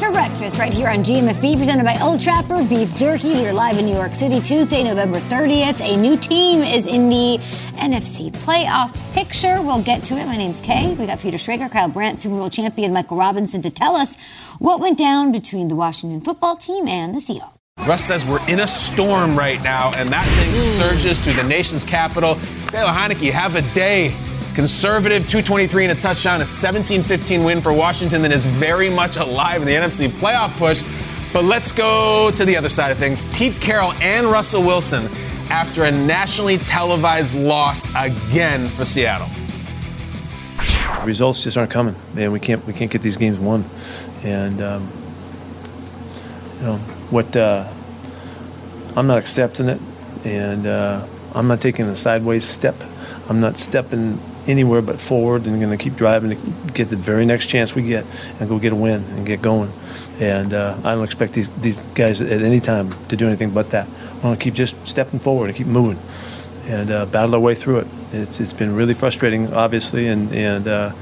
For breakfast right here on GMFB, presented by Old Trapper Beef Jerky. We're live in New York City Tuesday, November 30th. A new team is in the NFC playoff picture. We'll get to it. My name's Kay. We got Peter Schrager, Kyle Brandt, Super Bowl champion Michael Robinson to tell us what went down between the Washington football team and the Seahawks. Russ says we're in a storm right now, and that thing surges to the nation's capital. Taylor Heinicke, have a day. Conservative 223 and a touchdown, a 17 15 win for Washington that is very much alive in the NFC playoff push. But let's go to the other side of things. Pete Carroll and Russell Wilson after a nationally televised loss again for Seattle. Results just aren't coming, man. We can't we can't get these games won, and um, you know what? Uh, I'm not accepting it, and uh, I'm not taking a sideways step. I'm not stepping anywhere but forward, and going to keep driving to get the very next chance we get and go get a win and get going. And uh, I don't expect these these guys at any time to do anything but that. I want to keep just stepping forward and keep moving, and uh, battle our way through it. It's it's been really frustrating, obviously, and and uh,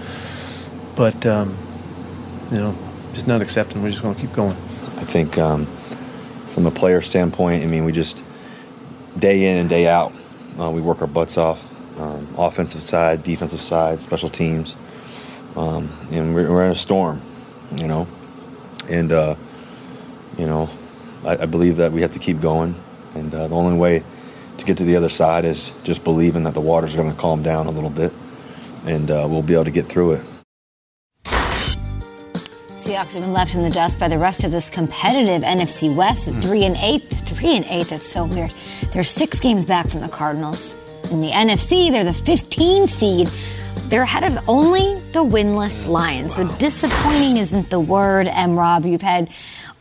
but um, you know, just not accepting. We're just going to keep going. I think um, from a player standpoint, I mean, we just day in and day out, uh, we work our butts off. Um, offensive side, defensive side, special teams, um, and we're, we're, in a storm, you know. And uh, you know, I, I, believe that we have to keep going, and uh, the only way to get to the other side is just believing that the water's going to calm down a little bit, and uh, we'll be able to get through it. Seahawks have been left in the dust by the rest of this competitive NFC West at three and eight. Three and eight. That's so weird. They're six games back from the Cardinals. In the NFC, they're the 15 seed. They're ahead of only the winless Lions. So disappointing isn't the word, M. Rob. You've had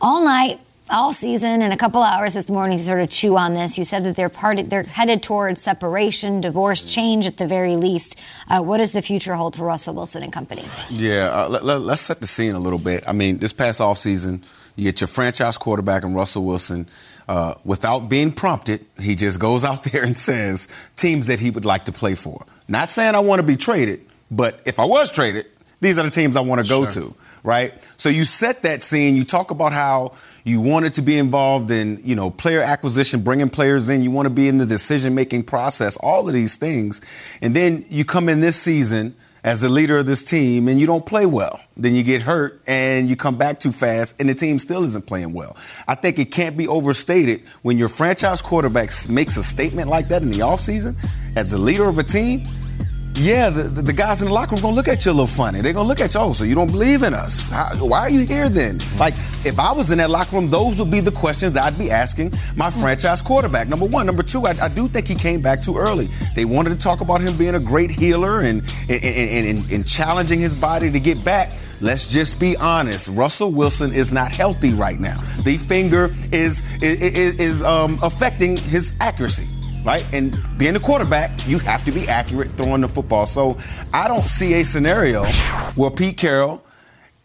all night all season and a couple hours this morning to sort of chew on this. You said that they're part they're headed towards separation, divorce, change at the very least. Uh, what does the future hold for Russell Wilson and company? Yeah, uh, let, us let, set the scene a little bit. I mean, this past offseason, you get your franchise quarterback and Russell Wilson. Uh, without being prompted, he just goes out there and says teams that he would like to play for. Not saying I want to be traded, but if I was traded, these are the teams I want to go sure. to, right? So you set that scene. You talk about how you wanted to be involved in, you know, player acquisition, bringing players in. You want to be in the decision making process, all of these things. And then you come in this season as the leader of this team and you don't play well. Then you get hurt and you come back too fast and the team still isn't playing well. I think it can't be overstated when your franchise quarterback makes a statement like that in the offseason as the leader of a team yeah, the, the, the guys in the locker room gonna look at you a little funny. They're gonna look at you, oh, so you don't believe in us? How, why are you here then? Like, if I was in that locker room, those would be the questions I'd be asking my franchise quarterback. Number one. Number two, I, I do think he came back too early. They wanted to talk about him being a great healer and, and, and, and, and challenging his body to get back. Let's just be honest. Russell Wilson is not healthy right now. The finger is is, is um, affecting his accuracy right? And being a quarterback, you have to be accurate throwing the football. So I don't see a scenario where Pete Carroll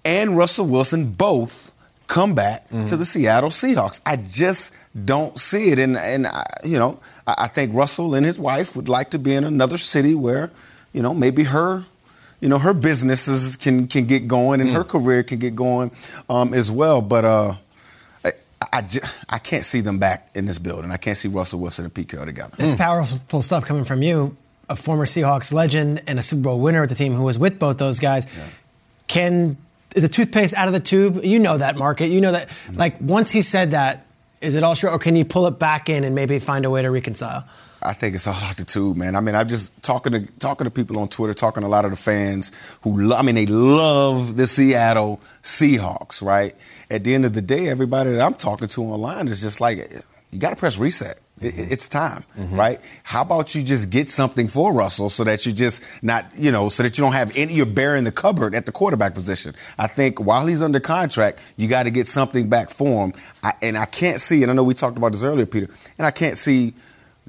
and Russell Wilson both come back mm-hmm. to the Seattle Seahawks. I just don't see it. And, and I, you know, I, I think Russell and his wife would like to be in another city where, you know, maybe her you know her businesses can can get going and mm. her career can get going um, as well. But uh, I, I can't see them back in this building. I can't see Russell Wilson and Pete Carroll together. It's mm. powerful stuff coming from you, a former Seahawks legend and a Super Bowl winner with the team who was with both those guys. Yeah. Can is the toothpaste out of the tube? You know that market. You know that. Mm-hmm. Like once he said that, is it all true, or can you pull it back in and maybe find a way to reconcile? I think it's all tube, man. I mean, I'm just talking to talking to people on Twitter, talking to a lot of the fans who, lo- I mean, they love the Seattle Seahawks, right? At the end of the day, everybody that I'm talking to online is just like, you got to press reset. Mm-hmm. It's time, mm-hmm. right? How about you just get something for Russell so that you just not, you know, so that you don't have any, you're bearing the cupboard at the quarterback position. I think while he's under contract, you got to get something back for him. I, and I can't see, and I know we talked about this earlier, Peter, and I can't see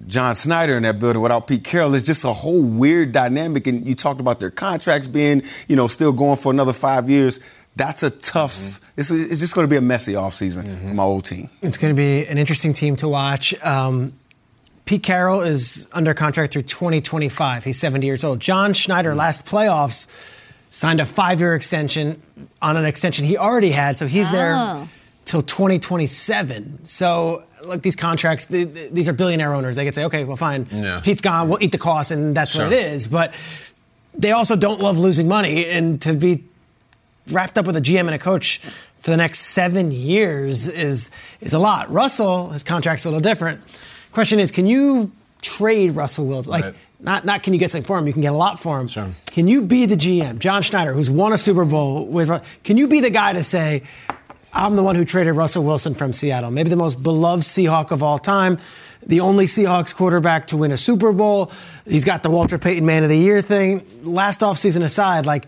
John Schneider in that building without Pete Carroll. It's just a whole weird dynamic. And you talked about their contracts being, you know, still going for another five years. That's a tough. Mm-hmm. It's, it's, just going to be a messy offseason mm-hmm. for my old team. It's going to be an interesting team to watch. Um, Pete Carroll is under contract through 2025. He's 70 years old. John Schneider, mm-hmm. last playoffs, signed a five-year extension on an extension he already had, so he's oh. there till 2027. So look, these contracts, they, these are billionaire owners. They could say, okay, well, fine, yeah. Pete's gone, we'll eat the cost, and that's sure. what it is. But they also don't love losing money, and to be wrapped up with a GM and a coach for the next seven years is is a lot. Russell, his contract's a little different. Question is, can you trade Russell Wilson? Like, right. not not can you get something for him? You can get a lot for him. Sure. Can you be the GM, John Schneider, who's won a Super Bowl with? Can you be the guy to say? I'm the one who traded Russell Wilson from Seattle, maybe the most beloved Seahawk of all time, the only Seahawks quarterback to win a Super Bowl. He's got the Walter Payton Man of the Year thing. Last offseason aside, like,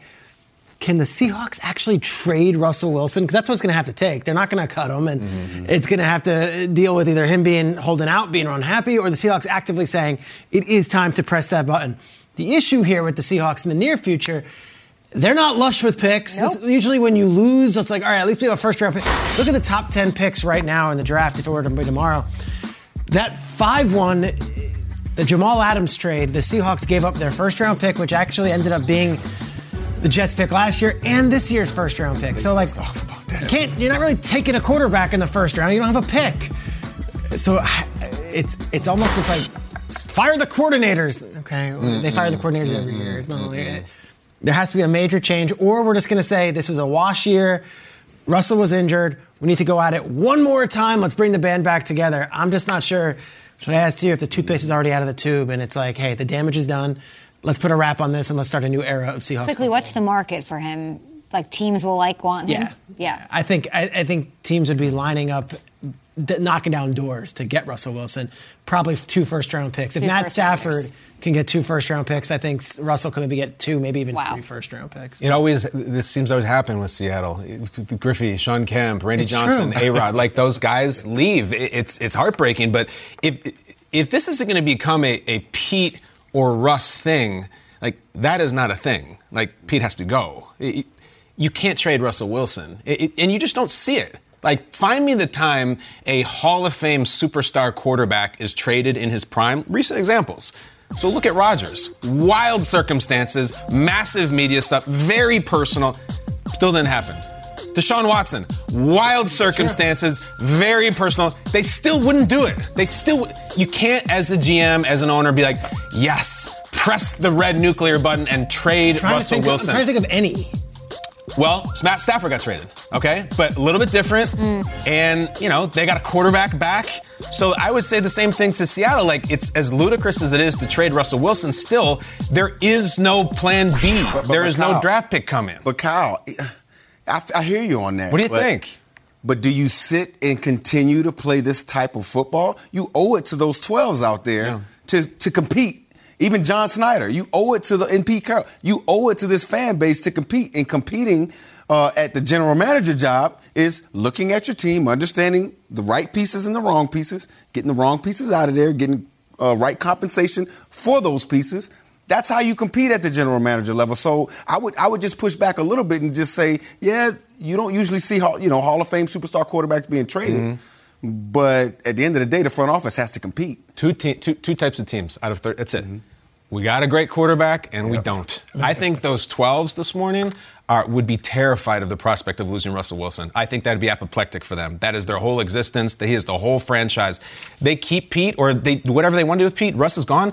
can the Seahawks actually trade Russell Wilson? Because that's what it's going to have to take. They're not going to cut him, and mm-hmm. it's going to have to deal with either him being holding out, being unhappy, or the Seahawks actively saying it is time to press that button. The issue here with the Seahawks in the near future they're not lush with picks. Nope. This, usually, when you lose, it's like, all right, at least we have a first round pick. Look at the top 10 picks right now in the draft if it were to be tomorrow. That 5 1, the Jamal Adams trade, the Seahawks gave up their first round pick, which actually ended up being the Jets pick last year and this year's first round pick. So, like, you can't, you're not really taking a quarterback in the first round. You don't have a pick. So, it's, it's almost this like, fire the coordinators. Okay, mm-hmm. they fire the coordinators every year. It's not like, there has to be a major change, or we're just going to say this was a wash year. Russell was injured. We need to go at it one more time. Let's bring the band back together. I'm just not sure. Should I ask you if the toothpaste is already out of the tube and it's like, hey, the damage is done. Let's put a wrap on this and let's start a new era of Seahawks. Quickly, what's the market for him? Like teams will like want him. Yeah, yeah. I think I, I think teams would be lining up knocking down doors to get Russell Wilson. Probably two first round picks. If Matt Stafford can get two first round picks, I think Russell could maybe get two, maybe even wow. three first round picks. It always this seems to always happen with Seattle. Griffey, Shawn Kemp, Randy it's Johnson, A Rod, like those guys leave. It's it's heartbreaking. But if if this isn't going to become a, a Pete or Russ thing, like that is not a thing. Like Pete has to go. It, you can't trade Russell Wilson, it, and you just don't see it. Like, find me the time a Hall of Fame superstar quarterback is traded in his prime. Recent examples. So look at Rodgers. Wild circumstances, massive media stuff, very personal. Still didn't happen. Deshaun Watson, wild circumstances, very personal. They still wouldn't do it. They still, you can't, as a GM, as an owner, be like, yes, press the red nuclear button and trade Russell Wilson. I'm trying to think of any. Well, Matt Stafford got traded, okay? But a little bit different. Mm. And, you know, they got a quarterback back. So I would say the same thing to Seattle. Like, it's as ludicrous as it is to trade Russell Wilson, still, there is no plan B. But- but- there but is no draft pick coming. But Kyle, I, I hear you on that. What do you but- think? But do you sit and continue to play this type of football? You owe it to those 12s out there to, to compete. Even John Schneider, you owe it to the Pete Carroll. You owe it to this fan base to compete. And competing uh, at the general manager job is looking at your team, understanding the right pieces and the wrong pieces, getting the wrong pieces out of there, getting uh, right compensation for those pieces. That's how you compete at the general manager level. So I would I would just push back a little bit and just say, yeah, you don't usually see you know Hall of Fame superstar quarterbacks being traded, but at the end of the day, the front office has to compete. Two, te- two, two types of teams out of 30. That's it. Mm-hmm. We got a great quarterback, and we don't. I think those 12s this morning are, would be terrified of the prospect of losing Russell Wilson. I think that would be apoplectic for them. That is their whole existence. He is the whole franchise. They keep Pete, or they whatever they want to do with Pete. Russ is gone.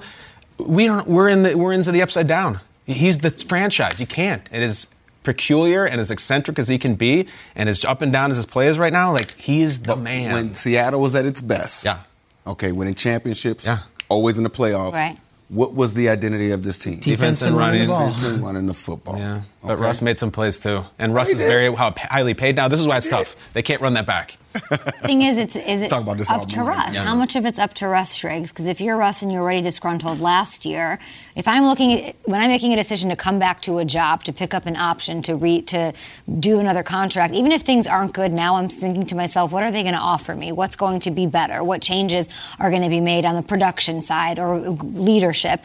We don't. We're in the. We're into the upside down. He's the franchise. You can't. It is peculiar and as eccentric as he can be, and as up and down as his play is right now. Like he is the man. When Seattle was at its best, Yeah. okay, winning championships, Yeah. always in the playoffs. Right. What was the identity of this team? Defense and running the ball. Defense and running the football. Yeah, but Okay? Russ made some plays too, and oh, Russ he is did. very how- highly paid now. This is why it's tough. They can't run that back. thing is, it's is it about this up to morning. Russ? Yeah. How much of it's up to Russ Striggs? Because if you're Russ and you're already disgruntled last year, if I'm looking at when I'm making a decision to come back to a job, to pick up an option, to re to do another contract, even if things aren't good now, I'm thinking to myself, what are they going to offer me? What's going to be better? What changes are going to be made on the production side or leadership?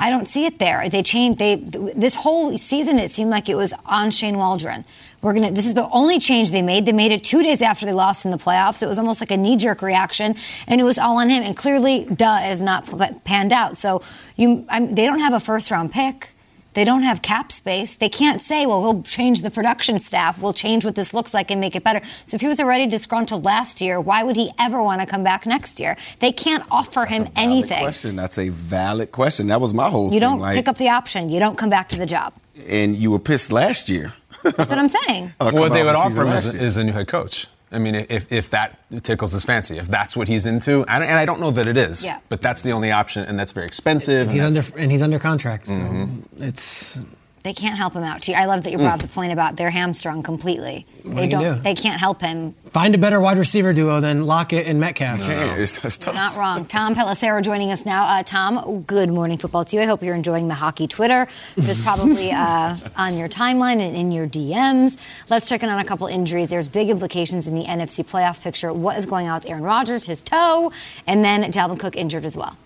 I don't see it there. They changed. They this whole season. It seemed like it was on Shane Waldron. We're gonna. This is the only change they made. They made it two days after they lost in the playoffs. It was almost like a knee-jerk reaction, and it was all on him. And clearly, duh, it has not panned out. So you, I'm, they don't have a first-round pick. They don't have cap space. They can't say, well, we'll change the production staff. We'll change what this looks like and make it better. So if he was already disgruntled last year, why would he ever want to come back next year? They can't offer That's him a valid anything. Question. That's a valid question. That was my whole You thing. don't like, pick up the option. You don't come back to the job. and you were pissed last year. That's what I'm saying. What they would offer him is, is a new head coach. I mean, if, if that tickles his fancy, if that's what he's into, I don't- and I don't know that it is, Yeah. but that's the only option, and that's very expensive. and He's under and he's under contract. So Mm-hmm. it's They can't help him out. Too. I love that you brought up the point about they're hamstrung completely. What they do don't. do? They can't help him. find a better wide receiver duo than Lockett and Metcalf. Yeah, it's, it's tough. Not wrong. Tom Pelissero joining us now. Uh, Tom, good morning football to you. I hope you're enjoying the hockey Twitter. It's probably uh, on your timeline and in your DMs. Let's check in on a couple injuries. There's big implications in the NFC playoff picture. What is going on with Aaron Rodgers, his toe, and then Dalvin Cook injured as well.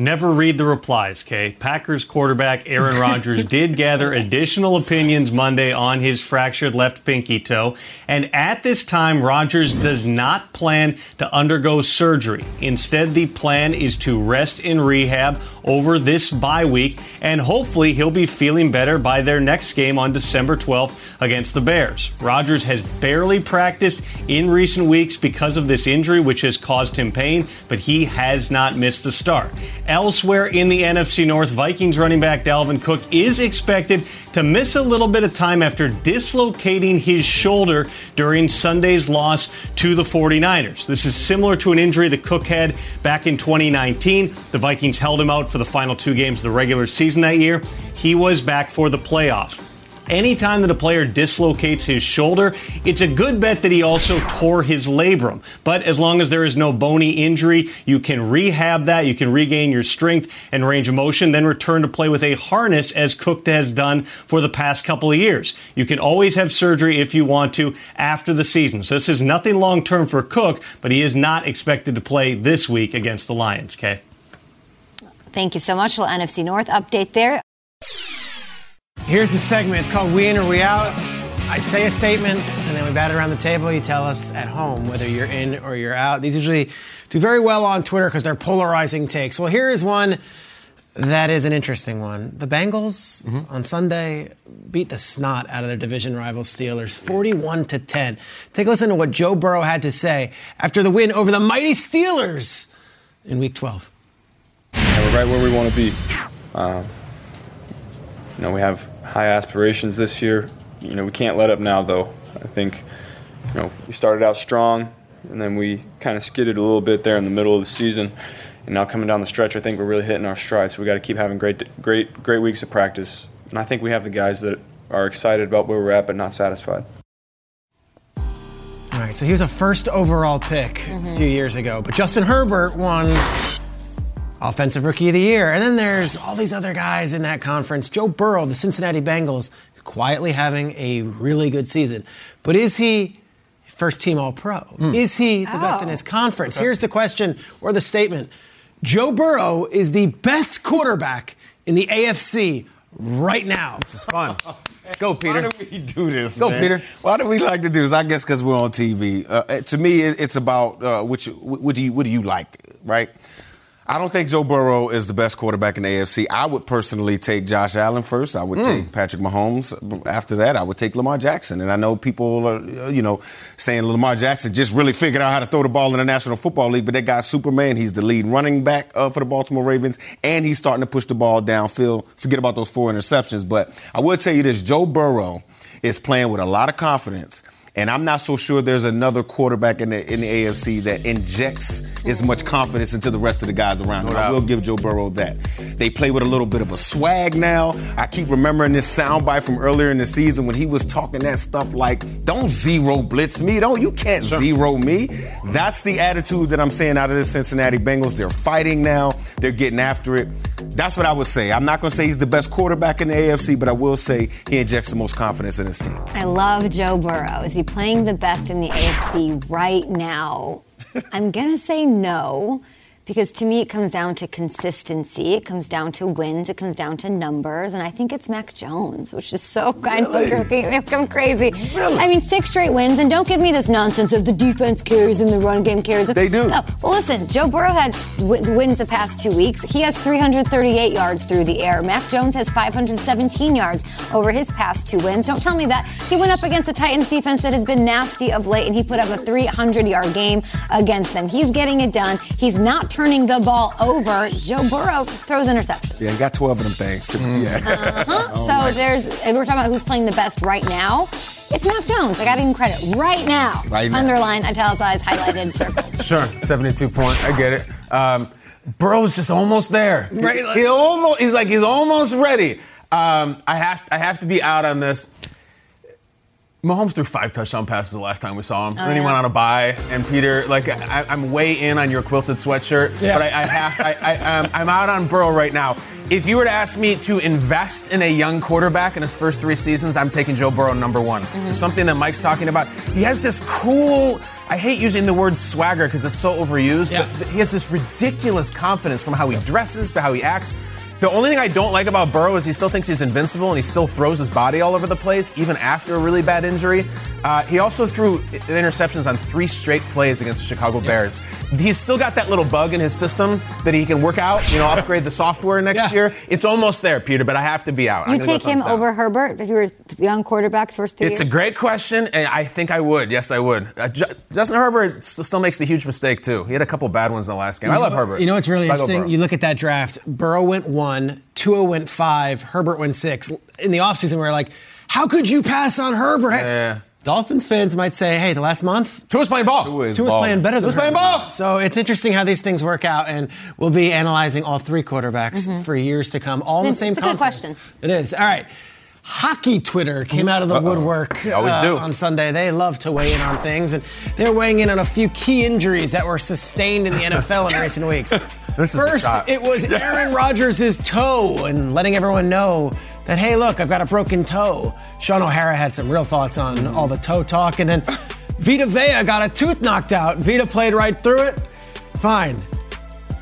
Never read the replies, Kay. Packers quarterback Aaron Rodgers did gather additional opinions Monday on his fractured left pinky toe. And at this time, Rodgers does not plan to undergo surgery. Instead, the plan is to rest in rehab over this bye week. And hopefully, he'll be feeling better by their next game on December 12th against the Bears. Rodgers has barely practiced in recent weeks because of this injury, which has caused him pain, but he has not missed a start. Elsewhere in the NFC North, Vikings running back Dalvin Cook is expected to miss a little bit of time after dislocating his shoulder during Sunday's loss to the 49ers. This is similar to an injury that Cook had back in 2019. The Vikings held him out for the final two games of the regular season that year. He was back for the playoffs. Anytime that a player dislocates his shoulder, it's a good bet that he also tore his labrum. But as long as there is no bony injury, you can rehab that, you can regain your strength and range of motion, then return to play with a harness as Cook has done for the past couple of years. You can always have surgery if you want to after the season. So this is nothing long term for Cook, but he is not expected to play this week against the Lions, Kay. Thank you so much. Little NFC North update there. Here's the segment. It's called We In or We Out. I say a statement, and then we bat it around the table. You tell us at home whether you're in or you're out. These usually do very well on Twitter because they're polarizing takes. Well, here is one that is an interesting one. The Bengals on Sunday beat the snot out of their division rival Steelers, 41 to 10. Take a listen to what Joe Burrow had to say after the win over the mighty Steelers in Week 12. and we're right where we want to be. Um, you know, we have high aspirations this year. You know, we can't let up now, though. I think, you know, we started out strong, and then we kind of skidded a little bit there in the middle of the season. And now coming down the stretch, I think we're really hitting our stride. So we got to keep having great, great, great weeks of practice. And I think we have the guys that are excited about where we're at, but not satisfied. All right, so he was a first overall pick a mm-hmm. few years ago, but Justin Herbert won Offensive Rookie of the Year. And then there's all these other guys in that conference. Joe Burrow, the Cincinnati Bengals, is quietly having a really good season. But is he first team All Pro? Is he the best in his conference? Here's the question or the statement Joe Burrow is the best quarterback in the AFC right now. This is fun. Go, Peter. Why do we do this? Go, man? Peter. Why do we like to do this? I guess because we're on TV. Uh, to me, it's about uh, which what do you what do you like, right? I don't think Joe Burrow is the best quarterback in the AFC. I would personally take Josh Allen first. I would Mm. take Patrick Mahomes. After that, I would take Lamar Jackson. And I know people are, you know, saying Lamar Jackson just really figured out how to throw the ball in the National Football League, but that guy's Superman. He's the lead running back uh, for the Baltimore Ravens, and he's starting to push the ball downfield. Forget about those four interceptions. But I will tell you this: Joe Burrow is playing with a lot of confidence. And I'm not so sure there's another quarterback in the in the AFC that injects as much confidence into the rest of the guys around him. I will give Joe Burrow that. They play with a little bit of a swag now. I keep remembering this soundbite from earlier in the season when he was talking that stuff like, "Don't zero blitz me. Don't you can't zero me." That's the attitude that I'm saying out of the Cincinnati Bengals. They're fighting now. They're getting after it. That's what I would say. I'm not going to say he's the best quarterback in the AFC, but I will say he injects the most confidence in his team. I love Joe Burrow. Is playing the best in the AFC right now? I'm going to say no because to me it comes down to consistency, it comes down to wins, it comes down to numbers, and I think it's Mac Jones, which is so kind of me come crazy. I mean, six straight wins, and don't give me this nonsense of the defense carries and the run game carries. They do. No. Well, listen, Joe Burrow had w- wins the past two weeks. He has 338 yards through the air. Mac Jones has 517 yards over his past two wins. Don't tell me that. He went up against a Titans defense that has been nasty of late, and he put up a 300 yard game against them. He's getting it done. He's not turning the ball over. Joe Burrow throws interceptions. Yeah, he got 12 of them things. Too. Yeah. Uh-huh. so there's, if we're talking about who's playing the best right now. It's Mac Jones. I got to give him credit right now. Right now. Underline, italicized, highlighted, circled. Sure, 72 point. I get it. Um, Burrow's just almost there. Right, like- he almost. He's like he's almost ready. Um, I have. I have to be out on this. Mahomes threw five touchdown passes the last time we saw him. Oh, then he yeah. went on a bye. And Peter, like, I, I'm way in on your quilted sweatshirt, Yeah. but I, I have. I, I, um, I'm out on Burrow right now. If you were to ask me to invest in a young quarterback in his first three seasons, I'm taking Joe Burrow number one. There's something that Mike's talking about. He has this cool. I hate using the word swagger because it's so overused, Yeah. but he has this ridiculous confidence from how he dresses to how he acts. The only thing I don't like about Burrow is he still thinks he's invincible and he still throws his body all over the place, even after a really bad injury. Uh, he also threw interceptions on three straight plays against the Chicago Bears. He's still got that little bug in his system that he can work out, you know, upgrade the software next Yeah. year. It's almost there, Peter, but I have to be out. I'm You go take him down. over Herbert if you were young quarterbacks first three It's a great question, and I think I would. Yes, I would. Uh, Ju- Justin Herbert still makes the huge mistake too. He had a couple bad ones in the last game. I love Herbert. You know what's really But I go interesting? Burrow. You look at that draft. Burrow went one, Tua went five, Herbert went six. In the offseason, we were like, how could you pass on Herbert? Yeah. Dolphins fans might say, hey, the last month, Tua's playing ball. Tua is Tua's balling. playing better than Tua's playing Herbert. ball. So it's interesting how these things work out, and we'll be analyzing all three quarterbacks mm-hmm. for years to come, all in the It's- same it's a good question. It is. All right. Hockey Twitter came out of the woodwork They always uh, on Sunday. They love to weigh in on things, and they're weighing in on a few key injuries that were sustained in the NFL in recent weeks. This First, it was Aaron Rodgers' toe, and letting everyone know that, hey, look, I've got a broken toe. Shaun O'Hara had some real thoughts on all the toe talk, and then Vita Vea got a tooth knocked out. Vita played right through it. Fine.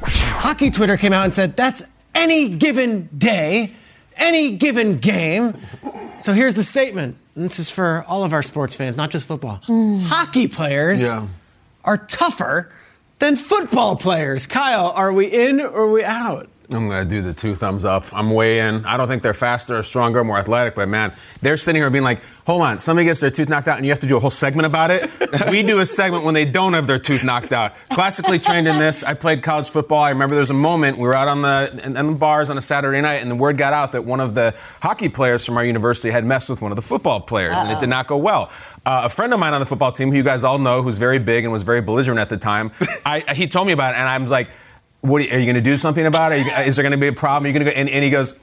Hockey Twitter came out and said that's any given day, any given game. So here's the statement. And this is for all of our sports fans, not just football. Hmm. Hockey players Yeah. are tougher than football players. Kyle, are we in or are we out? I'm going to do the two thumbs up. I'm way in. I don't think they're faster or stronger, more athletic, but man, they're sitting here being like, hold on, somebody gets their tooth knocked out and you have to do a whole segment about it. we do a segment when they don't have their tooth knocked out. Classically trained in this. I played college football. I remember there was a moment we were out on the, in, in the bars on a Saturday night and the word got out that one of the hockey players from our university had messed with one of the football players Uh-oh. and it did not go well. Uh, a friend of mine on the football team, who you guys all know, who's very big and was very belligerent at the time, I, he told me about it, and I was like, what are you, you going to do something about it? You, is there going to be a problem? Are you going to go? And, and he goes,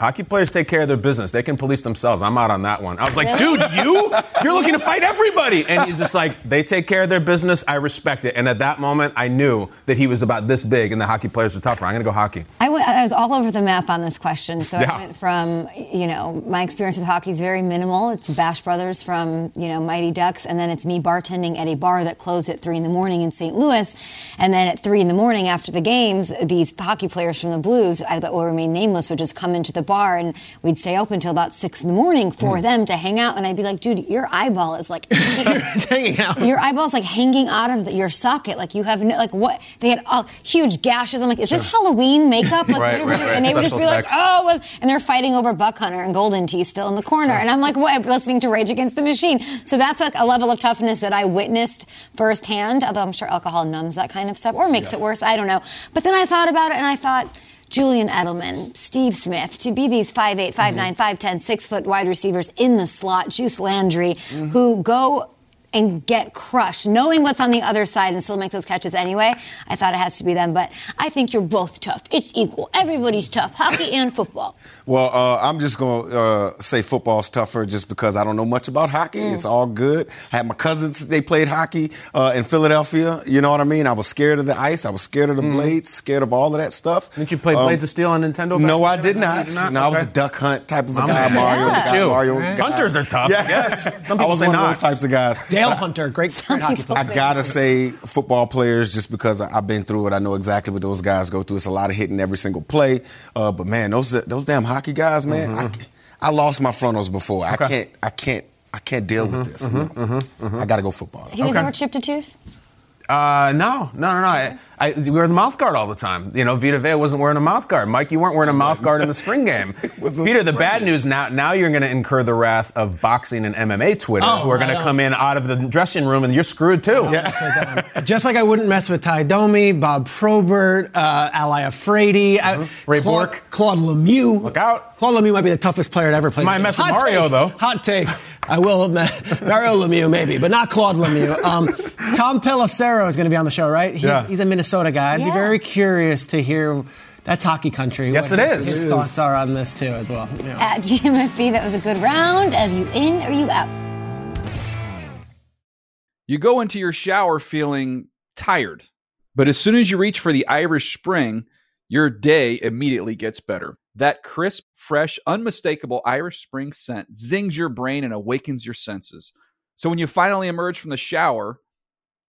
Hockey players take care of their business. They can police themselves. I'm out on that one. I was like, dude, you? You're looking to fight everybody. And he's just like, they take care of their business. I respect it. And at that moment, I knew that he was about this big and the hockey players are tougher. I'm going to go hockey. I was all over the map on this question. So yeah. I went from, you know, my experience with hockey is very minimal. It's Bash Brothers from, you know, Mighty Ducks. And then it's me bartending at a bar that closed at 3 in the morning in St. Louis. And then at 3 in the morning after the games, these hockey players from the Blues, that will remain nameless, would just come into the bar and we we'd stay open until about six in the morning for mm. them to hang out. And I'd be like, dude, your eyeball is like hanging out. Your eyeball's like hanging out of the, your socket. Like you have no, like what? They had all, huge gashes. I'm like, is sure. this Halloween makeup? Like, right, right, right. And they would just be effects. like, oh, and they're fighting over Buck Hunter and Golden Tee still in the corner. Sure. And I'm like, what? Listening to Rage Against the Machine. So that's like a level of toughness that I witnessed firsthand. Although I'm sure alcohol numbs that kind of stuff or makes yeah. it worse. I don't know. But then I thought about it and I thought Julian Edelman, Steve Smith, to be these 5'8, 5'9, mm-hmm. 5'10, 6 foot wide receivers in the slot, Juice Landry, mm-hmm. who go and get crushed, knowing what's on the other side and still make those catches anyway. I thought it has to be them, but I think you're both tough. It's equal. Everybody's tough, hockey and football. Well, uh, I'm just going to uh, say football's tougher just because I don't know much about hockey. Mm. It's all good. I had my cousins, they played hockey uh, in Philadelphia. You know what I mean? I was scared of the ice. I was scared of the mm. blades, scared of all of that stuff. Didn't you play um, Blades of Steel on Nintendo? No, I did not. did not. No, okay. I was a duck hunt type of a guy. Mario, yeah. Mario Hunters are tough. Yeah. Yes. Some people I was say one not. of those types of guys. Dale Hunter, great, great hockey player. I gotta say football players just because I've been through it. I know exactly what those guys go through. It's a lot of hitting every single play. Uh, but man, those those damn hockey guys, man. Mm-hmm. I, I, lost my frontals before. Okay. I can't. I can't. I can't deal mm-hmm, with this. Mm-hmm, no. Mm-hmm, I gotta go football. Have you guys okay. ever chipped a tooth? Uh, no, no, no, no. I, I, we wear the mouth guard all the time. You know, Vita Vea wasn't wearing a mouth guard. Mike, you weren't wearing a mouth guard in the spring game. Peter, the bad news now, now you're going to incur the wrath of boxing and MMA Twitter, oh, who are going to come in out of the dressing room, and you're screwed too. Yeah. Just like I wouldn't mess with Tie Domi, Bob Probert, uh, Ali Afridi, mm-hmm. Ray Claude, Bourque, Claude Lemieux. Look out! Claude Lemieux might be the toughest player to ever play. Might mess with Mario take. though. Hot take. I will Mario Lemieux maybe, but not Claude Lemieux. Um, Tom Pelissero is going to be on the show, right? He's, yeah. he's a Minnesota guy. I'd yeah. be very curious to hear. That's hockey country. Yes, what it his, is. His thoughts are on this too, as well. Yeah. At GMFB, that was a good round. Are you in or you out? You go into your shower feeling tired, but as soon as you reach for the Irish Spring, your day immediately gets better. That crisp, fresh, unmistakable Irish Spring scent zings your brain and awakens your senses. So when you finally emerge from the shower,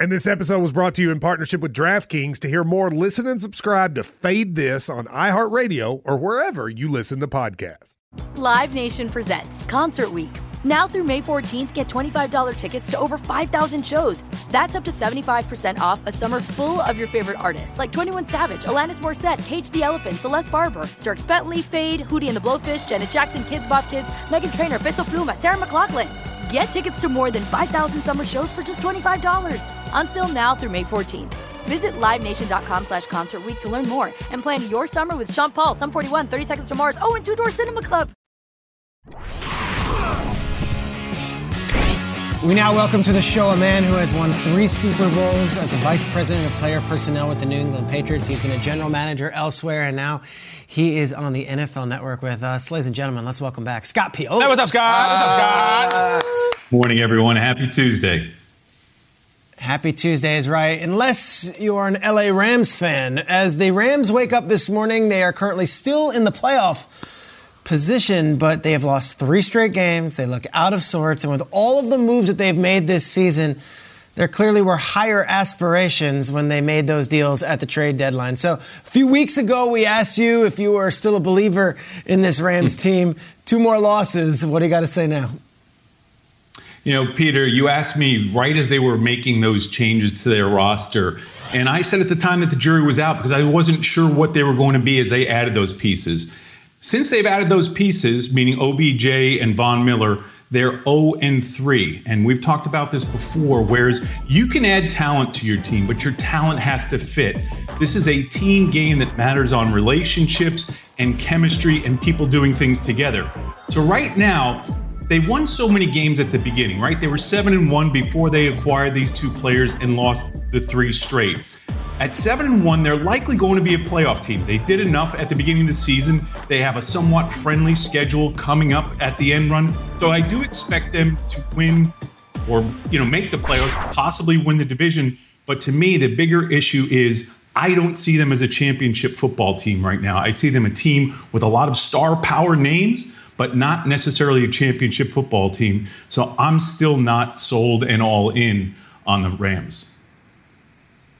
And this episode was brought to you in partnership with DraftKings. To hear more, listen and subscribe to Fade This on iHeartRadio or wherever you listen to podcasts. Live Nation presents Concert Week. Now through May 14th, get $25 tickets to over 5,000 shows. That's up to 75% off a summer full of your favorite artists like 21 Savage, Alanis Morissette, Cage the Elephant, Celeste Barber, Dierks Bentley, Feid, Hootie and the Blowfish, Janet Jackson, Kidz Bop Kids, Meghan Trainor, Peso Pluma, Sarah McLachlan. Get tickets to more than 5,000 summer shows for just $25. Until now through May 14th. Visit LiveNation.com slash Concert Week to learn more and plan your summer with Sean Paul, Sum 41, 30 Seconds to Mars, oh, and Two Door Cinema Club. We now welcome to the show a man who has won three Super Bowls as a vice president of player personnel with the New England Patriots. He's been a general manager elsewhere, and now he is on the NFL Network with us. Ladies and gentlemen, let's welcome back Scott Pioli. Oh. Hey, what's up, Scott? What's up, Scott? Morning, everyone. Happy Tuesday. Happy Tuesday is right, unless you're an LA Rams fan. As the Rams wake up this morning, they are currently still in the playoff position, but they have lost three straight games. They look out of sorts. And with all of the moves that they've made this season, there clearly were higher aspirations when they made those deals at the trade deadline. So a few weeks ago, we asked you if you were still a believer in this Rams hmm. team. Two more losses. What do you got to say now? You know, Peter, you asked me right as they were making those changes to their roster. And I said at the time that the jury was out because I wasn't sure what they were going to be as they added those pieces. Since they've added those pieces, meaning OBJ and Von Miller, they're 0 and 3. And we've talked about this before, whereas you can add talent to your team, but your talent has to fit. This is a team game that matters on relationships and chemistry and people doing things together. So right now, they won so many games at the beginning, right? They were 7 and 1 before they acquired these two players and lost the three straight. At 7 and 1, they're likely going to be a playoff team. They did enough at the beginning of the season. They have a somewhat friendly schedule coming up at the end run. So I do expect them to win or, you know, make the playoffs, possibly win the division. But to me, the bigger issue is I don't see them as a championship football team right now. I see them a team with a lot of star power names, but not necessarily a championship football team. So I'm still not sold and all in on the Rams.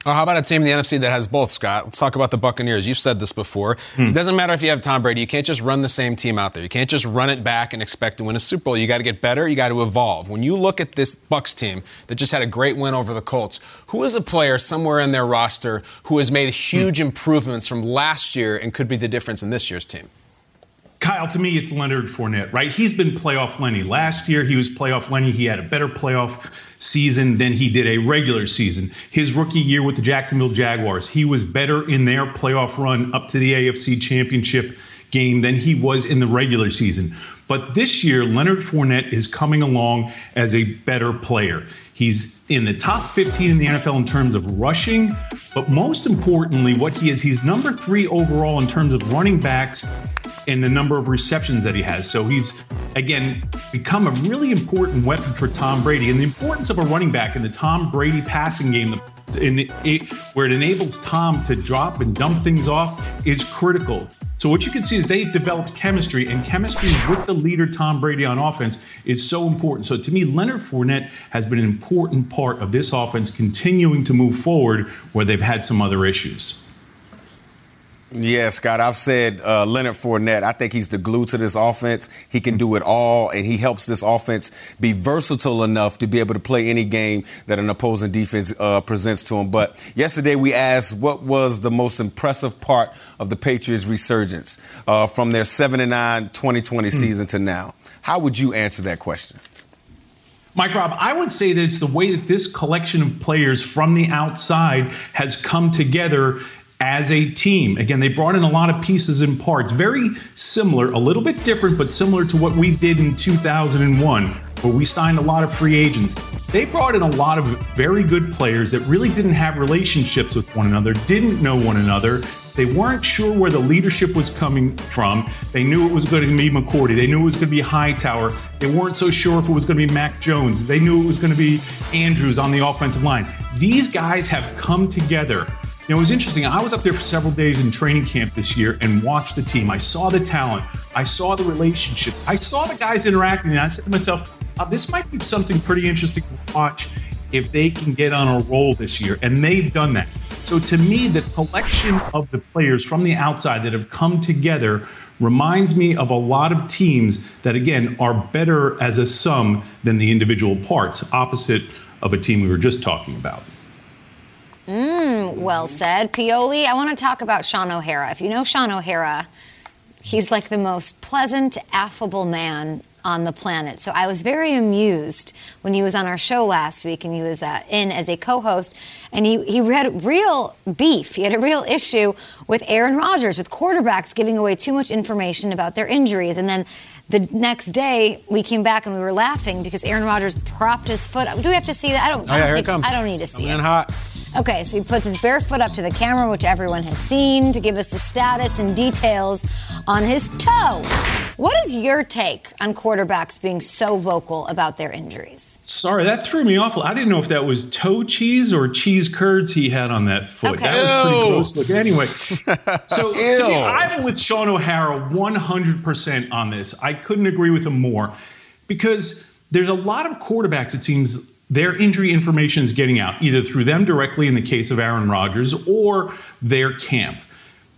Oh, how about a team in the NFC that has both, Scott? Let's talk about the Buccaneers. You've said this before. Hmm. It doesn't matter if you have Tom Brady. You can't just run the same team out there. You can't just run it back and expect to win a Super Bowl. You got to get better. You got to evolve. When you look at this Bucs team that just had a great win over the Colts, who is a player somewhere in their roster who has made huge hmm. improvements from last year and could be the difference in this year's team? Kyle, to me, it's Leonard Fournette, right? He's been playoff Lenny. Last year, he was playoff Lenny. He had a better playoff season than he did a regular season. His rookie year with the Jacksonville Jaguars, he was better in their playoff run up to the AFC Championship game than he was in the regular season. But this year, Leonard Fournette is coming along as a better player. He's in the top 15 in the NFL in terms of rushing, but most importantly, what he is, he's number three overall in terms of running backs and the number of receptions that he has. So he's, again, become a really important weapon for Tom Brady. And the importance of a running back in the Tom Brady passing game, in it, where it enables Tom to drop and dump things off, is critical. So what you can see is they've developed chemistry, and chemistry with the leader Tom Brady on offense is so important. So to me, Leonard Fournette has been an important part of this offense continuing to move forward where they've had some other issues. Yeah, Scott, I've said uh, Leonard Fournette. I think he's the glue to this offense. He can do it all, and he helps this offense be versatile enough to be able to play any game that an opposing defense uh, presents to him. But yesterday we asked what was the most impressive part of the Patriots' resurgence uh, from their 7 9 2020 hmm. season to now. How would you answer that question? Mike Rob, I would say that it's the way that this collection of players from the outside has come together as a team. Again, they brought in a lot of pieces and parts, very similar, a little bit different, but similar to what we did in 2001, where we signed a lot of free agents. They brought in a lot of very good players that really didn't have relationships with one another, didn't know one another. They weren't sure where the leadership was coming from. They knew it was going to be McCourty. They knew it was going to be Hightower. They weren't so sure if it was going to be Mac Jones. They knew it was going to be Andrews on the offensive line. These guys have come together you know, it was interesting. I was up there for several days in training camp this year and watched the team. I saw the talent. I saw the relationship. I saw the guys interacting, and I said to myself, oh, this might be something pretty interesting to watch if they can get on a roll this year. And they've done that. So to me, the collection of the players from the outside that have come together reminds me of a lot of teams that, again, are better as a sum than the individual parts, opposite of a team we were just talking about. Mm, well said. Pioli, I want to talk about Shaun O'Hara. If you know Shaun O'Hara, he's like the most pleasant, affable man on the planet. So I was very amused when he was on our show last week and he was uh, in as a co-host and he, he had real beef. He had a real issue with Aaron Rodgers, with quarterbacks giving away too much information about their injuries. And then the next day we came back and we were laughing because Aaron Rodgers propped his foot up. Do we have to see that? I don't, Oh, I don't here think, comes. I don't need to see Coming it. hot. Okay, so he puts his bare foot up to the camera, which everyone has seen, to give us the status and details on his toe. What is your take on quarterbacks being so vocal about their injuries? Sorry, that threw me off. I didn't know if that was toe cheese or cheese curds he had on that foot. Okay. That was pretty Ew. gross looking. Anyway, so to Ew. me, I'm with Shaun O'Hara 100% on this. I couldn't agree with him more because there's a lot of quarterbacks, it seems, their injury information is getting out, either through them directly in the case of Aaron Rodgers or their camp.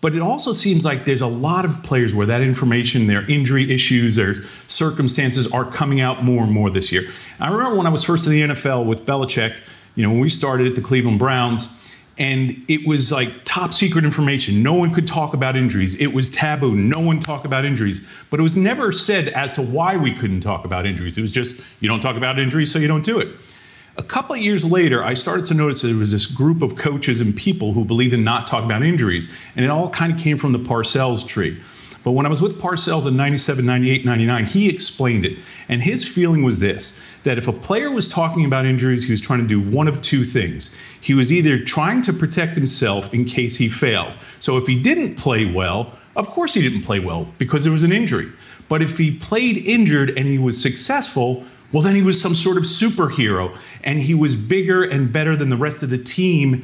But it also seems like there's a lot of players where that information, their injury issues, their circumstances are coming out more and more this year. I remember when I was first in the NFL with Belichick, you know, when we started at the Cleveland Browns, and it was like top secret information. No one could talk about injuries. It was taboo. No one talked about injuries. But it was never said as to why we couldn't talk about injuries. It was just, you don't talk about injuries, so you don't do it. A couple of years later, I started to notice there was this group of coaches and people who believed in not talking about injuries. And it all kind of came from the Parcells tree. But when I was with Parcells in 97, 98, 99, he explained it. And his feeling was this that if a player was talking about injuries, he was trying to do one of two things. He was either trying to protect himself in case he failed. So if he didn't play well, of course he didn't play well because there was an injury. But if he played injured and he was successful, well, then he was some sort of superhero and he was bigger and better than the rest of the team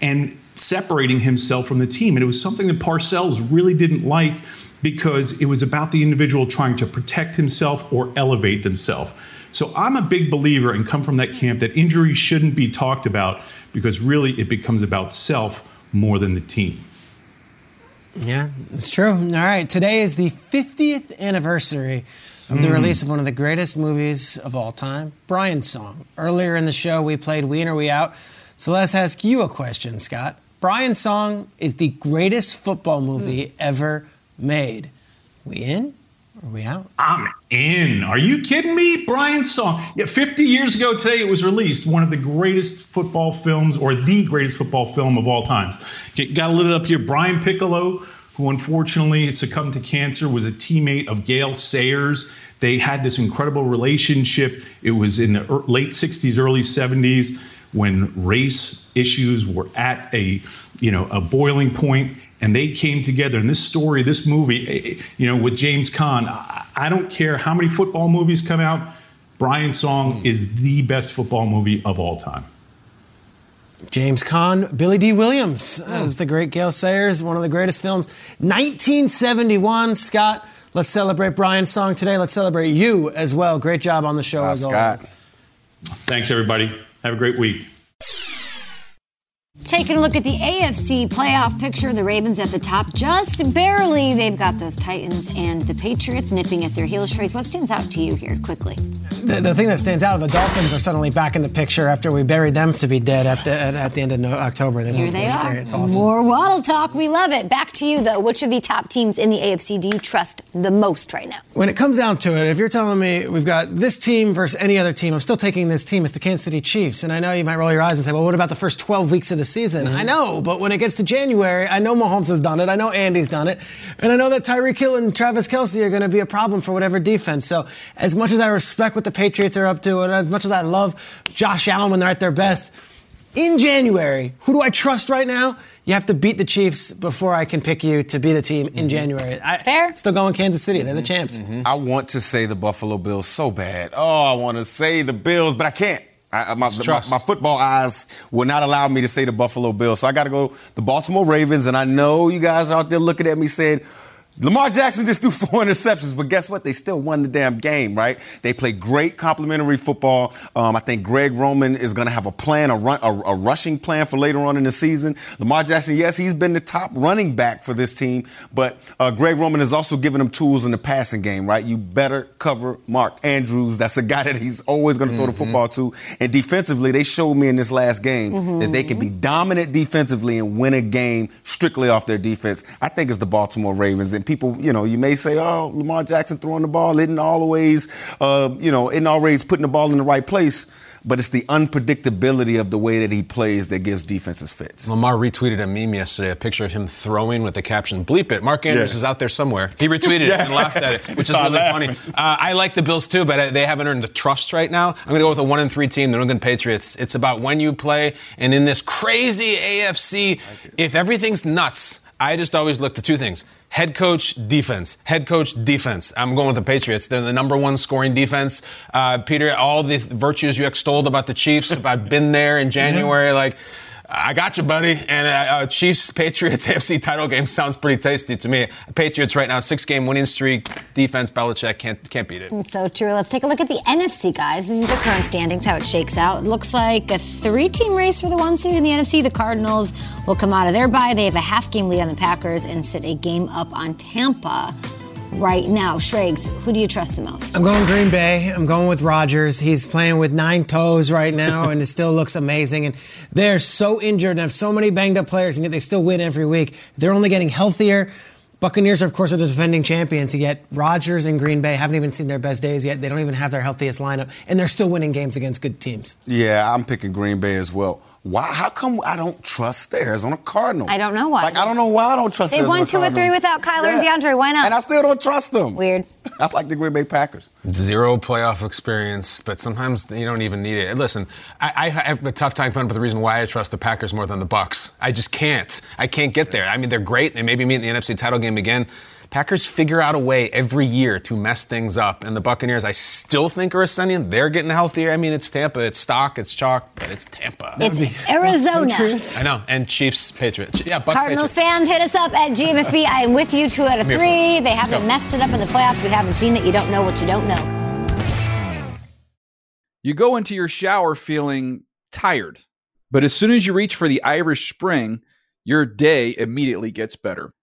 and separating himself from the team. And it was something that Parcells really didn't like because it was about the individual trying to protect himself or elevate themselves. So I'm a big believer and come from that camp that injury shouldn't be talked about because really it becomes about self more than the team. Yeah, it's true. All right, today is the 50th anniversary of the Mm. release of one of the greatest movies of all time, Brian's Song. Earlier in the show, we played We In or We Out. So let's ask you a question, Scott. Brian's Song is the greatest football movie ever made. We in or we out? I'm in. Are you kidding me? Brian's song. Yeah, 50 years ago today it was released. One of the greatest football films, or the greatest football film of all times. Get- Got lit up here. Brian Piccolo, who unfortunately succumbed to cancer, was a teammate of Gale Sayers. They had this incredible relationship. It was in the late 60s, early 70s when race issues were at a, you know, a boiling point and they came together. And this story, this movie, eh, eh, you know, with James Caan, I, I don't care how many football movies come out. Brian Song is the best football movie of all time. James Caan, Billy Dee Williams oh. as the great Gale Sayers, one of the greatest films. 1971, Scott. Let's celebrate Brian's song today. Let's celebrate you as well. Great job on the show as always. Thanks, everybody. Have a great week. Taking a look at the AFC playoff picture, the Ravens at the top, just barely. They've got those Titans and the Patriots nipping at their heels. Trace, what stands out to you here quickly? The, the thing that stands out, the Dolphins are suddenly back in the picture after we buried them to be dead at the at, at the end of October. They Here they are. straight. It's awesome. More Waddle talk. We love it. Back to you, though. Which of the top teams in the AFC do you trust the most right now? When it comes down to it, if you're telling me we've got this team versus any other team, I'm still taking this team. It's the Kansas City Chiefs. And I know you might roll your eyes and say, well, what about the first 12 weeks of the season? Mm-hmm. I know, but when it gets to January, I know Mahomes has done it. I know Andy's done it. And I know that Tyreek Hill and Travis Kelce are going to be a problem for whatever defense. So as much as I respect what the Patriots are up to, and as much as I love Josh Allen when they're at their best, in January, who do I trust right now? You have to beat the Chiefs before I can pick you to be the team in mm-hmm. January. I, Fair. Still going Kansas City. They're the mm-hmm. champs. Mm-hmm. I want to say the Buffalo Bills so bad. Oh, I want to say the Bills, but I can't. I, my, my, my football eyes will not allow me to say the Buffalo Bills. So I got to go the Baltimore Ravens. And I know you guys are out there looking at me saying, Lamar Jackson just threw four interceptions, but guess what? They still won the damn game, right? They play great complementary football. Um, I think Greg Roman is going to have a plan, a, run, a, a, rushing plan for later on in the season. Lamar Jackson, yes, he's been the top running back for this team, but uh, Greg Roman has also given them tools in the passing game, right? You better cover Mark Andrews. That's a guy that he's always going to throw mm-hmm. the football to. And defensively, they showed me in this last game mm-hmm. that they can be dominant defensively and win a game strictly off their defense. I think it's the Baltimore Ravens. And people, you know, you may say, oh, Lamar Jackson throwing the ball isn't always, uh, you know, isn't always putting the ball in the right place but it's the unpredictability of the way that he plays that gives defenses fits. Lamar retweeted a meme yesterday, a picture of him throwing with the caption, bleep it. Mark Andrews yeah. is out there somewhere. He retweeted yeah. it and laughed at it, which is really laughing. funny. Uh, I like the Bills too, but they haven't earned the trust right now. I'm going to go with a one and three team, the New England Patriots. It's about when you play, and in this crazy AFC, if everything's nuts, I just always look to two things head coach, defense. Head coach, defense. I'm going with the Patriots. They're the number one scoring defense. Uh, Peter, all the virtues you extolled about the Chiefs, I've been there in January. Like, I got you, buddy. And uh, uh Chiefs Patriots AFC title game sounds pretty tasty to me. Patriots right now, six game winning streak. Defense, Belichick can't can't beat it. So true. Let's take a look at the NFC guys. This is the current standings, how it shakes out. It looks like a three team race for the one seed in the NFC. The Cardinals will come out of their bye. They have a half game lead on the Packers and sit a game up on Tampa right now. Schrags, who do you trust the most? I'm going Green Bay. I'm going with Rodgers. He's playing with nine toes right now, and it still looks amazing. And they're so injured and have so many banged up players, and yet they still win every week. They're only getting healthier. Buccaneers, are, of course, are the defending champions, yet Rodgers and Green Bay haven't even seen their best days yet. They don't even have their healthiest lineup, and they're still winning games against good teams. Yeah, I'm picking Green Bay as well. Why? How come I don't trust the Arizona Cardinals? I don't know why. Like I don't know why I don't trust. Them. They've won two or three without Kyler yeah. and DeAndre. Why not? And I still don't trust them. Weird. I like the Green Bay Packers. Zero playoff experience, but sometimes you don't even need it. Listen, I, I have a tough time coming up with the reason why I trust the Packers more than the Bucs. I just can't. I can't get there. I mean, they're great. They maybe meet in the NFC title game again. Packers figure out a way every year to mess things up. And the Buccaneers, I still think are ascending. They're getting healthier. I mean, it's Tampa, it's stock, it's chalk, but it's Tampa. It's Arizona. I know. And Chiefs, Patriots. Yeah, Bucs, Cardinals Patriots. fans, hit us up at GMFB. I am with you two out of three. They haven't messed it up in the playoffs. We haven't seen it. You don't know what you don't know. You go into your shower feeling tired, but as soon as you reach for the Irish Spring, your day immediately gets better.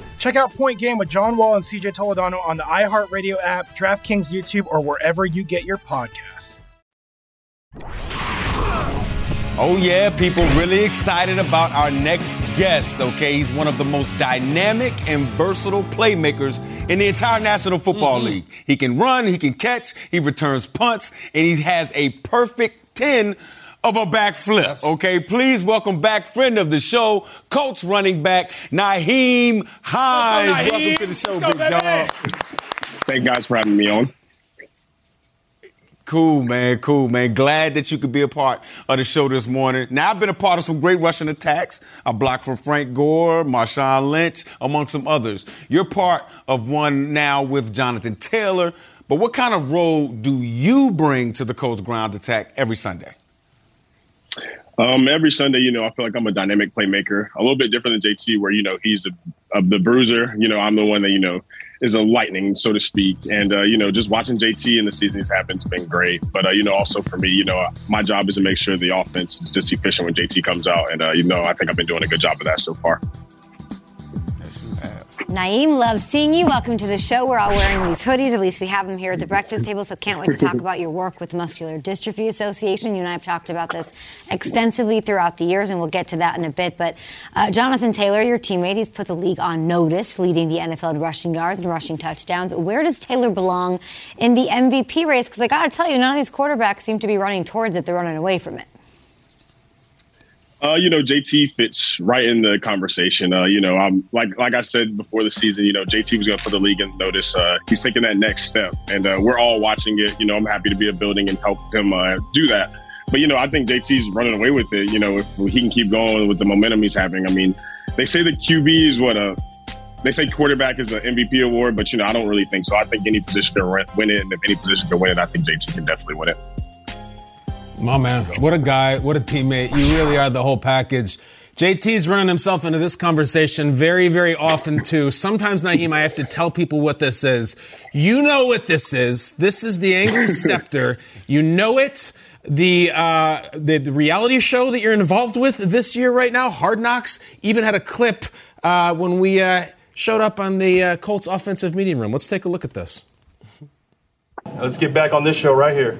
Check out Point Game with John Wall and CJ Toledano on the iHeartRadio app, DraftKings YouTube, or wherever you get your podcasts. Oh, yeah, people really excited about our next guest, okay? He's one of the most dynamic and versatile playmakers in the entire National Football mm-hmm. League. He can run, he can catch, he returns punts, and he has a perfect 10 of a backflip. Okay, please welcome back friend of the show, Colts running back Nyheim Hines. Nyheim. Welcome to the show, go, big dog. Thank you guys for having me on. Cool, man. Cool, man. Glad that you could be a part of the show this morning. Now, I've been a part of some great Russian attacks. I blocked for Frank Gore, Marshawn Lynch, among some others. You're part of one now with Jonathan Taylor. But what kind of role do you bring to the Colts ground attack every Sunday? Um, every Sunday, you know, I feel like I'm a dynamic playmaker, a little bit different than JT, where you know he's a, a, the bruiser. You know, I'm the one that you know is a lightning, so to speak. And uh, you know, just watching JT in the season he's happened has been great. But uh, you know, also for me, you know, my job is to make sure the offense is just efficient when JT comes out. And uh, you know, I think I've been doing a good job of that so far. Nyheim, love seeing you. Welcome to the show. We're all wearing these hoodies. At least we have them here at the breakfast table. So can't wait to talk about your work with Muscular Dystrophy Association. You and I have talked about this extensively throughout the years, and we'll get to that in a bit. But uh, Jonathan Taylor, your teammate, he's put the league on notice, leading the NFL in rushing yards and rushing touchdowns. Where does Taylor belong in the MVP race? Because I got to tell you, none of these quarterbacks seem to be running towards it. They're running away from it. Uh, you know, JT fits right in the conversation. Uh, you know, I'm like like I said before the season. You know, JT was going to put the league in notice. Uh, he's taking that next step, and uh, we're all watching it. You know, I'm happy to be a building and help him uh, do that. But you know, I think JT's running away with it. You know, if he can keep going with the momentum he's having. I mean, they say the QB is what a they say quarterback is an MVP award, but you know, I don't really think so. I think any position can win it, and if any position can win it, I think JT can definitely win it. My man, what a guy, what a teammate. You really are the whole package. JT's running himself into this conversation very, very often too. Sometimes, Nyheim, I have to tell people what this is. You know what this is. This is the Angry Scepter. You know it. The, uh, the the reality show that you're involved with this year right now, Hard Knocks, even had a clip uh, when we uh, showed up on the uh, Colts offensive meeting room. Let's take a look at this. Let's get back on this show right here.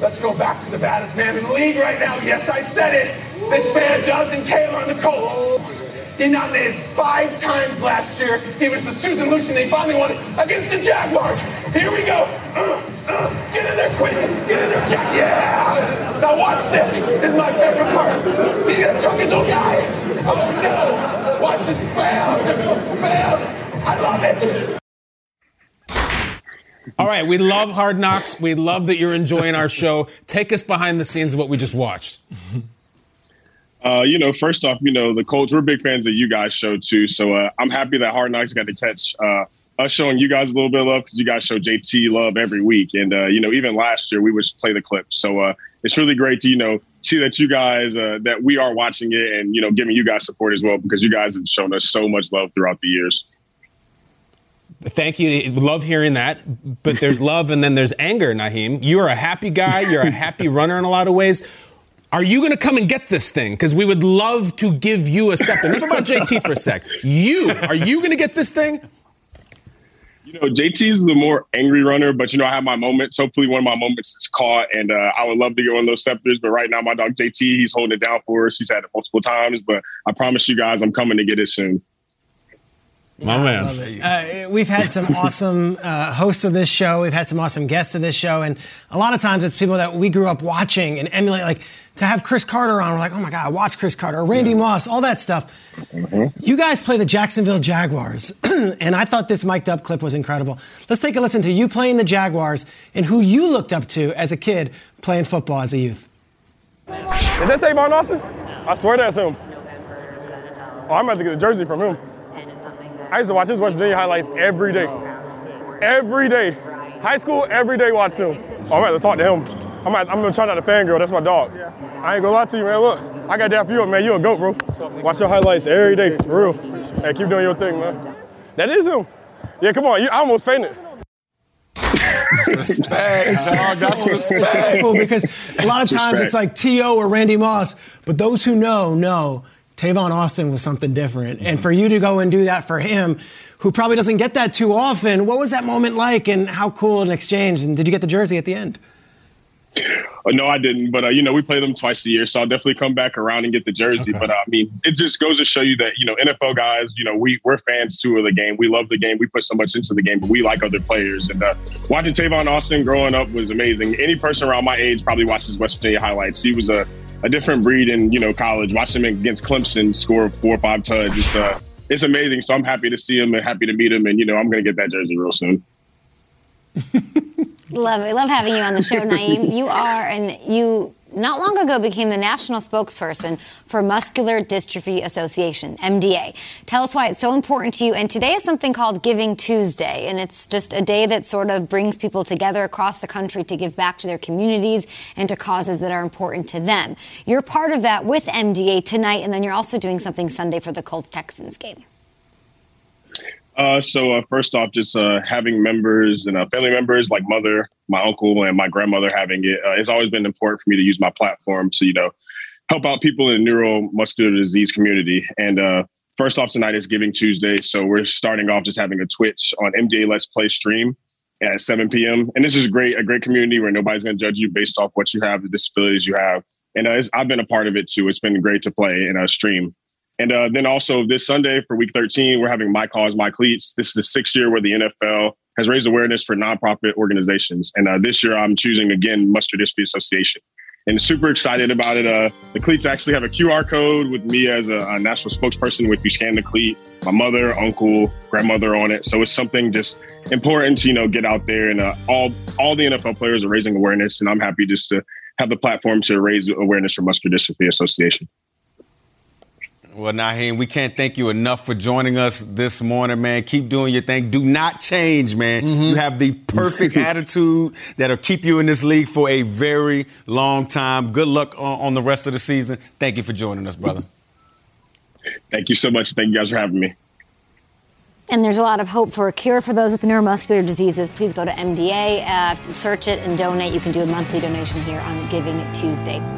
Let's go back to the baddest man in the league right now. Yes, I said it. This man, Jonathan Taylor, on the Colts. He nominated five times last year. He was the Susan Lucian they finally won against the Jaguars. Here we go. Uh, uh, get in there quick. Get in there, Jack. Yeah. Now watch this. This is my favorite part. He's gonna choke his own guy. Oh no. Watch this. Bam. Bam. I love it. All right, we love Hard Knocks. We love that you're enjoying our show. Take us behind the scenes of what we just watched. Uh, you know, first off, you know, the Colts, we're big fans of you guys' show too. So uh, I'm happy that Hard Knocks got to catch uh, us showing you guys a little bit of love because you guys show JT love every week. And, uh, you know, even last year we would play the clip. So uh, it's really great to, you know, see that you guys, uh, that we are watching it and, you know, giving you guys support as well because you guys have shown us so much love throughout the years. Thank you. Love hearing that. But there's love and then there's anger, Nyheim. You're a happy guy. You're a happy runner in a lot of ways. Are you going to come and get this thing? Because we would love to give you a scepter. Enough about JT for a sec. You, are you going to get this thing? You know, JT is the more angry runner, but you know, I have my moments. Hopefully, one of my moments is caught, and uh, I would love to get one of those scepters. But right now, my dog JT, he's holding it down for us. He's had it multiple times, but I promise you guys, I'm coming to get it soon. My man. Uh, we've had some awesome uh, hosts of this show. We've had some awesome guests of this show, and a lot of times it's people that we grew up watching and emulate. Like to have Cris Carter on, we're like, oh my god, I watch Cris Carter, or Randy Moss, all that stuff. You guys play the Jacksonville Jaguars, and I thought this mic'd up clip was incredible. Let's take a listen to you playing the Jaguars and who you looked up to as a kid playing football as a youth. Is that Tavon Austin? I swear that's him. Oh, I'm about to get a jersey from him. I used to watch his West Virginia highlights every day. Every day. High school, every day watch him. Oh, I'm about to talk to him. I'm, at, I'm gonna try not to fangirl. That's my dog. I ain't gonna lie to you, man. Look, I got that for you, man. You a goat, bro. Watch your highlights every day, for real. Hey, keep doing your thing, man. That is him. Yeah, come on. You, I almost fainted. respect, dog. That's It's respect. cool because a lot of times Respect. it's like T.O. or Randy Moss, but those who know, know Tavon Austin was something different. And for you to go and do that for him, who probably doesn't get that too often, what was that moment like and how cool an exchange? And did you get the jersey at the end? Uh, no, I didn't. But uh, you know, we play them twice a year, so I'll definitely come back around and get the jersey. But uh, I mean, it just goes to show you that you know, NFL guys, you know, we we're fans too of the game. We love the game. We put so much into the game, but we like other players. And uh, watching Tavon Austin growing up was amazing. Any person around my age probably watches West Virginia highlights. He was a a different breed in you know college. Watching him against Clemson score four or five tons, it's uh, it's amazing. So I'm happy to see him and happy to meet him, and you know I'm gonna get that jersey real soon. Love it. Love having you on the show, Nyheim. You are, and you not long ago became the national spokesperson for Muscular Dystrophy Association, MDA. Tell us why it's so important to you. And today is something called Giving Tuesday, and it's just a day that sort of brings people together across the country to give back to their communities and to causes that are important to them. You're part of that with MDA tonight, and then you're also doing something Sunday for the Colts Texans game. Uh, so uh, first off, just uh, having members and uh, family members like mother, my uncle, and my grandmother having it, uh, it's always been important for me to use my platform to you know help out people in the neuromuscular disease community. And uh, first off, tonight is Giving Tuesday, so we're starting off just having a Twitch on MDA Let's Play stream at 7 p.m. And this is great, a great community where nobody's going to judge you based off what you have, the disabilities you have. And I've been a part of it too. It's been great to play in a stream. And uh, then also this Sunday for week 13, we're having My Cause, My Cleats. This is the sixth year where the NFL has raised awareness for nonprofit organizations. And uh, this year I'm choosing again Muscular Dystrophy Association. And super excited about it. Uh, the cleats actually have a QR code with me as a, a national spokesperson. If you scan the cleat, my mother, uncle, grandmother on it. So it's something just important to you know get out there. And uh, all all the NFL players are raising awareness, and I'm happy just to have the platform to raise awareness for Muscular Dystrophy Association. Well, Nyheim, we can't thank you enough for joining us this morning, man. Keep doing your thing. Do not change, man. Mm-hmm. You have the perfect attitude that'll keep you in this league for a very long time. Good luck on, on the rest of the season. Thank you for joining us, brother. Thank you so much. Thank you guys for having me. And there's a lot of hope for a cure for those with neuromuscular diseases. Please go to MDA, uh, search it, and donate. You can do a monthly donation here on Giving Tuesday.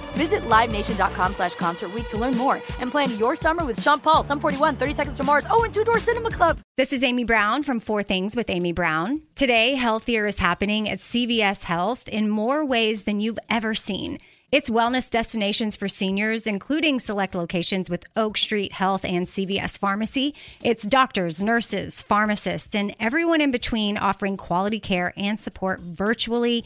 Visit LiveNation.com slash Concert to learn more and plan your summer with Sean Paul, Sum 41, 30 Seconds to Mars, oh, and Two Door Cinema Club. This is Amy Brown from Four Things with Amy Brown. Today, Healthier is happening at CVS Health in more ways than you've ever seen. It's wellness destinations for seniors, including select locations with Oak Street Health and CVS Pharmacy. It's doctors, nurses, pharmacists, and everyone in between offering quality care and support virtually